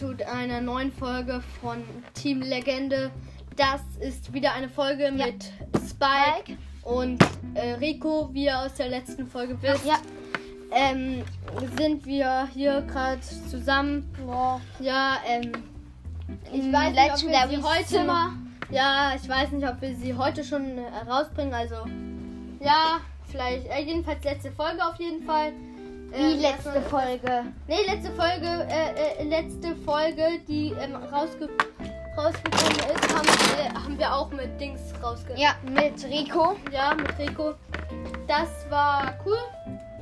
zu einer neuen Folge von Team Legende. Das ist wieder eine Folge Ja. mit Spike und äh, Rico, wie ihr aus der letzten Folge wisst. Ja. Ähm, sind wir hier gerade zusammen. Boah. Ja, ähm, ich Im weiß nicht, ob wir sie heute Zimmer. Ja, ich weiß nicht, ob wir sie heute schon äh, rausbringen. Also, ja, vielleicht. Äh, jedenfalls letzte Folge auf jeden Fall. Die Ähm, letzte Folge. Nee, letzte Folge, äh, äh, letzte Folge, die ähm, rausge rausgekommen ist, haben, äh, haben wir auch mit Dings rausge... Ja, mit Rico. Ja, mit Rico. Das war cool.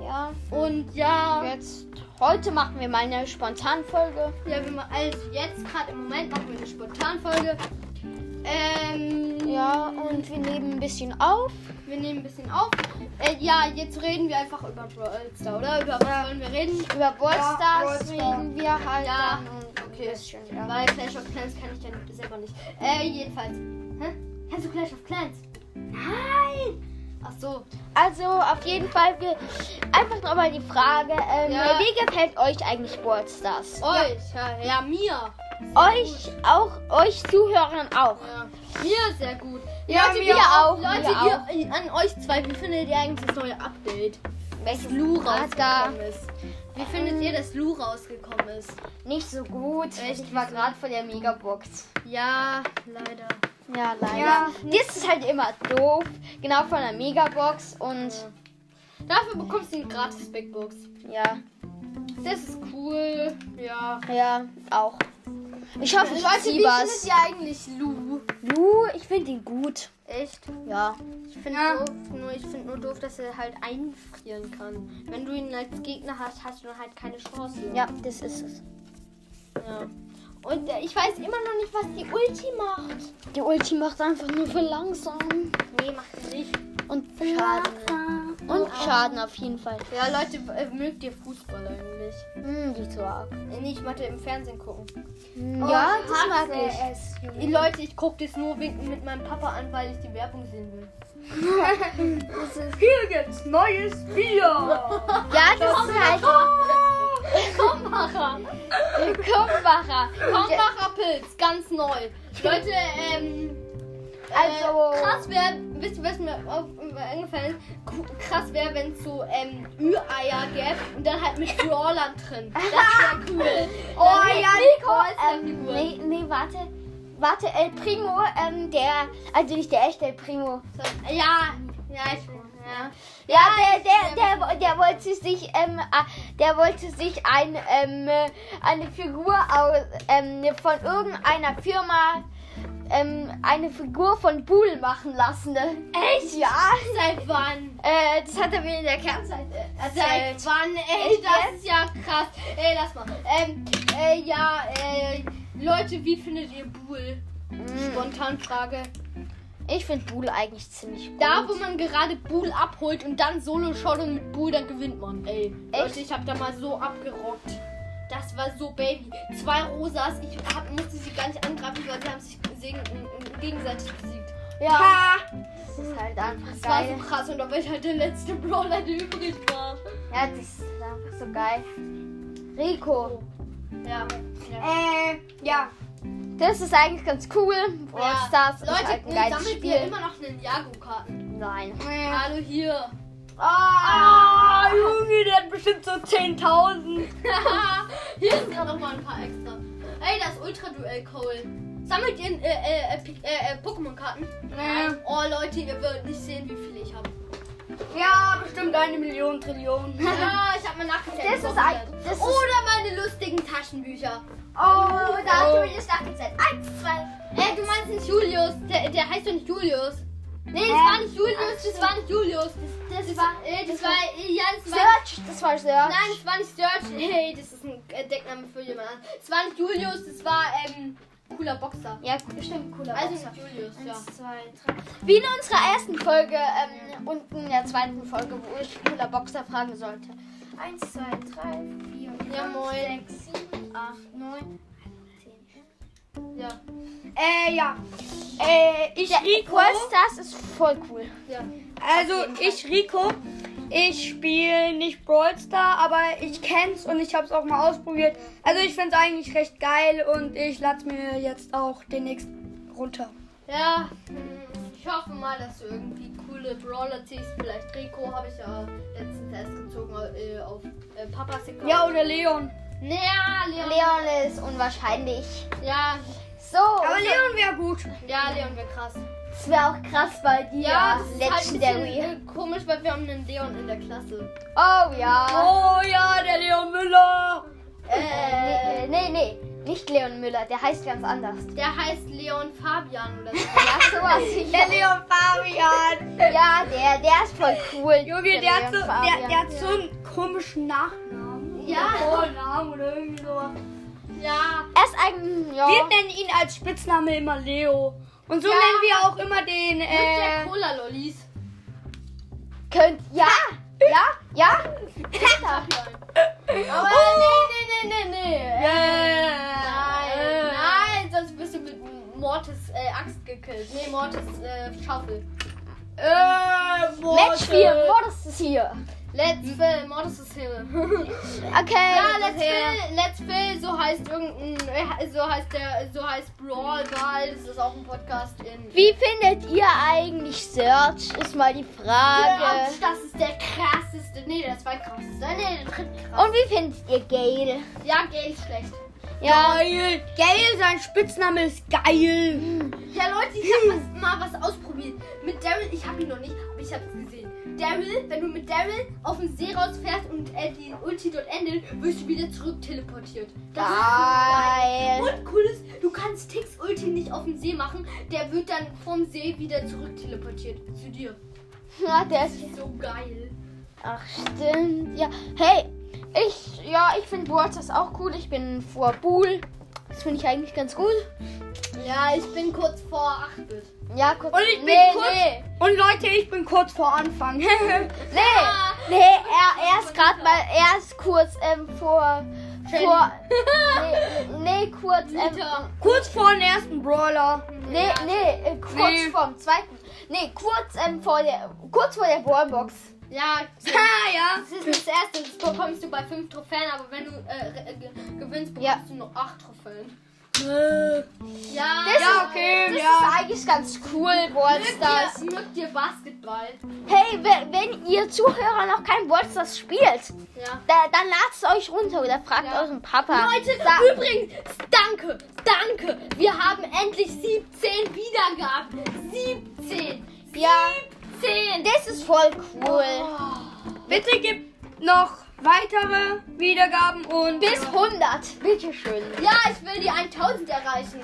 Ja. Und ja, Jetzt, heute machen wir mal eine Spontanfolge. ja wir ma- also jetzt gerade im Moment machen wir eine Spontanfolge. Ähm, und wir nehmen ein bisschen auf. wir nehmen ein bisschen auf. Äh, ja, jetzt reden wir einfach über Brawl oder? Über was Ja. wollen wir reden? Über Brawl Ja, Stars Stars. reden wir halt Ja, dann okay. ein bisschen, ja. Weil Clash of Clans kann ich ja selber nicht. Äh, jedenfalls. Hä? Kennst du Clash of Clans? Nein! Ach so. Also auf jeden Fall einfach nochmal die Frage, ähm, Ja. wie gefällt euch eigentlich Brawl Stars? Euch, ja, ja, mir. Euch auch, euch Zuhörern auch. Ja. Mir sehr gut. Ja, Leute, mir wir auch, Leute, mir ihr, an euch zwei, wie findet ihr eigentlich das neue Update? Welches Lu rausgekommen ist. Wie findet ihr, dass Lu rausgekommen ist? Nicht so gut. Echt? Ich war gerade vor der Megabox. Ja, leider. Ja, leider. Ja. Das ist halt immer doof. Genau von der Megabox und Dafür bekommst du eine gratis Big Box. ja, Das ist cool. Ja. ja, auch. Ich hoffe, ich wie zieh was. findet ihr eigentlich Lu? Lu, ich finde ihn gut. Echt? Ja. Ich finde Ja. nur ich finde nur doof, dass er halt einfrieren kann. Wenn du ihn als Gegner hast, hast du halt keine Chance. Ja, das ist es. Ja. Und äh, ich weiß immer noch nicht, was die Ulti macht. Die Ulti macht einfach nur für langsam. Nee, macht sie nicht. Und Schaden. Und Schaden auf jeden Fall. Ja, Leute, äh, mögt ihr Fußball eigentlich? Hm, die zu arg. Äh, Nee, ich wollte im Fernsehen gucken. Hm, Oh, ja, ich das mag ich. es. Die Leute, ich gucke das nur mit meinem Papa an, weil ich die Werbung sehen will. Hier gibt's neues Bier. Ja, das ist halt Krombacher. Kumbacher. Krombacher Pilz, ganz neu. Leute, ähm. Also- Äh, krass wäre, wisst ihr, was mir auf, eingefallen ist? Krass wäre, wenn es so ähm, Ü-Eier gäbe und dann halt mit Brawlern drin. Das wäre cool. Oh Dann ja, Nico. Ähm, nee, nee, warte. Warte, El Primo, ähm, der, also nicht der echte El Primo. So, ja, ja, ich ja. Ja, der, der, der, der wollte sich, ähm, äh, der wollte sich ein, ähm, äh, eine Figur aus, ähm, von irgendeiner Firma, ähm, eine Figur von Bull machen lassen. Echt? Ja. Seit wann? Äh, das hat er mir in der Kernzeit äh, erzählt. Seit wann? Ey, das ist ja krass. Ey, lass mal. Ähm, äh, ja, äh, Leute, wie findet ihr Bull? Mm, Spontan Frage. Ich finde Bull eigentlich ziemlich gut. Da, wo man gerade Bull abholt und dann Solo schaut und mit Bull, dann gewinnt man. Ey, Echt? Leute, ich hab da mal so abgerockt. Das war so Baby. Zwei Rosas, ich hab, musste sie gar nicht angreifen, weil sie haben sich gegen, gegenseitig besiegt. Ja. Das ist halt einfach Das war geil. so krass und da war ich halt der letzte Brawler, der übrig war. Ja, das ist einfach so geil. Rico. Ja. ja. Äh, ja. Das ist eigentlich ganz cool. Brawl Ja. Stars ist Leute, halt ein äh, geiles sammelt Spiel. ihr immer noch Ninjago-Karten? Nein. Hallo hier. Ah, Junge, der hat bestimmt so 10.000. hier sind gerade noch mal ein paar extra. Ey, das Ultra-Duell Cole. Sammelt ihr äh, äh, äh, äh, äh, Pokémon-Karten? Nee. Oh, Leute, ihr werdet nicht sehen, wie viele ich habe. Ja, bestimmt eine Million Trillion. Ja, ich habe mal nachgezählt. Das ist ein- das Oder meine lustigen Taschenbücher. Oh, da hast Oh. du mir das nachgezählt. Eins, zwei. Äh, du meinst nicht Julius. Der, der heißt doch nicht Julius. Nee, das Hä? war nicht Julius, das war nicht Julius. Das, das war, äh, das war, äh, ja, das war, Search, das war Search. nein, das war nicht Search. Hey, das ist ein äh, Deckname für jemand. Es war nicht Julius, das war, ähm, cooler Boxer. Ja, bestimmt cooler Also Boxer. Julius, ja. Eins, zwei, drei. Wie in unserer ersten Folge ähm, und in der zweiten Folge, wo ich cooler Boxer fragen sollte. Eins, zwei, drei, vier, Ja, fünf, sechs, sieben, acht, neun, zehn. Ja. Äh, ja. Äh, ich, Rico. Brawl Stars ist voll cool. Ja. Also ich, Rico, Ich spiele nicht Brawl Star, aber ich kenn's und ich habe es auch mal ausprobiert. Also ich finde es eigentlich recht geil und ich lade mir jetzt auch demnächst runter. Ja, hm, ich hoffe mal, dass du irgendwie coole Brawler ziehst. Vielleicht Rico habe ich ja letztens erst gezogen äh, auf äh, Papas Account. Ja, oder Leon. Ja, Leon. Leon ist unwahrscheinlich. Ja, So, Aber Leon wäre gut. ja, Leon wäre krass. Das wäre auch krass bei dir. Ja, das ist halt Legendary. äh, komisch, weil wir haben einen Leon in der Klasse. oh ja. Oh ja, der Leon Müller. Äh, nee, nee, nicht Leon Müller, der heißt ganz anders. Der heißt Leon Fabian oder so. Ja, sowas. Der Leon Fabian. Ja, der, der ist voll cool. Junge, der, hat so, der, der hat so einen komischen Nachnamen. Ja. Vornamen oder irgendwie sowas. Ja, Er ist ein, ja. Wir nennen ihn als Spitzname immer Leo. Und so Ja. nennen wir auch immer den. Äh, Cola Lollis. Könnt, ja, ja, ja. Aber Oh. nee, nee, nee, nee, nee. äh, Nein, nein, sonst bist du mit Mortis äh, Axt gekillt. Nee, Mortis äh, Schaufel. Äh, Match 4, Modus ist hier. Let's Fill, Mortis ist hier. Okay. Ja, Let's. Fill, Let's Fill, so heißt irgendein, äh, so heißt der, so heißt Brawl Ball. Das ist auch ein Podcast in. Wie findet ihr eigentlich Search? Ist mal die Frage. Das ist der krasseste. Nee, der zweitkrasseste. Nee, der drittkrasseste. Und wie findet ihr Gale? Ja, Gay ist schlecht. Ja. Geil. Geil, sein Spitzname ist geil. Ja, Leute, ich habe was, mal was ausprobiert. Mit Daryl, ich habe ihn noch nicht, aber ich habe es gesehen. Daryl, wenn du mit Daryl auf den See rausfährst und äh, die Ulti dort endet, wirst du wieder zurück teleportiert. Das ist Geil. so geil. Und cool ist, du kannst Tix Ulti nicht auf dem See machen. Der wird dann vom See wieder zurück teleportiert zu dir. Ja, der Das ist. ist so geil. Ach, stimmt. Ja. Hey, ich, ja, ich finde Waters auch cool. Ich bin vor Bull. Das finde ich eigentlich ganz gut. Ja, ich bin kurz vor 8-Bit. Ja, kurz. Und ich bin nee, kurz- nee. Und Leute, ich bin kurz vor Anfang. Nee, nee, er, er ist gerade mal, er ist kurz ähm, vor, vor, nee, nee, kurz, ähm, kurz vor dem ersten Brawler. nee, nee, äh, kurz Nee. vorm zweiten, nee, kurz ähm, vor der, kurz vor der Wallbox. Ja, Ha, ja. das ist das erste. Das bekommst du bei 5 Trophäen, aber wenn du äh, äh, ge- gewinnst, bekommst Ja. du nur 8 Trophäen. Äh, Ja, Das Ja, ist, okay, das ja. ist eigentlich ganz cool, Ballstars. Mögt ihr, mögt ihr Basketball? Hey, wenn, wenn ihr Zuhörer noch kein Ballstars spielt, Ja. da, dann ladet es euch runter oder fragt Ja. euren Papa. Leute, Sa- übrigens, danke, danke. Wir haben endlich 17 Wiedergaben. 17. Ja. 17. Das ist voll cool. bitte gib noch weitere Wiedergaben und. Bis 100, bitteschön. Ja, ich will die 1000 erreichen.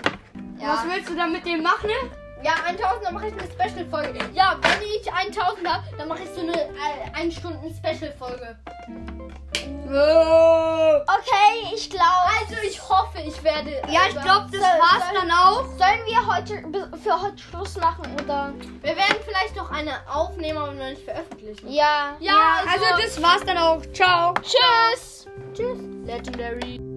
Was willst du damit dem machen? Ja, 1000, dann mache ich eine Special-Folge. Ja, wenn ich 1000 habe, dann mache ich so eine äh, 1 Stunden Special-Folge. Äh, Okay, ich glaube. Also, ich hoffe, ich werde. Ja, ich glaube, das Soll- war's soll- dann auch. Sollen wir heute für heute Schluss machen oder? Wir werden vielleicht noch eine aufnehmen, aber noch nicht veröffentlichen. Ja. Ja, Also, das war's dann auch. Ciao. Tschüss. Tschüss. Legendary.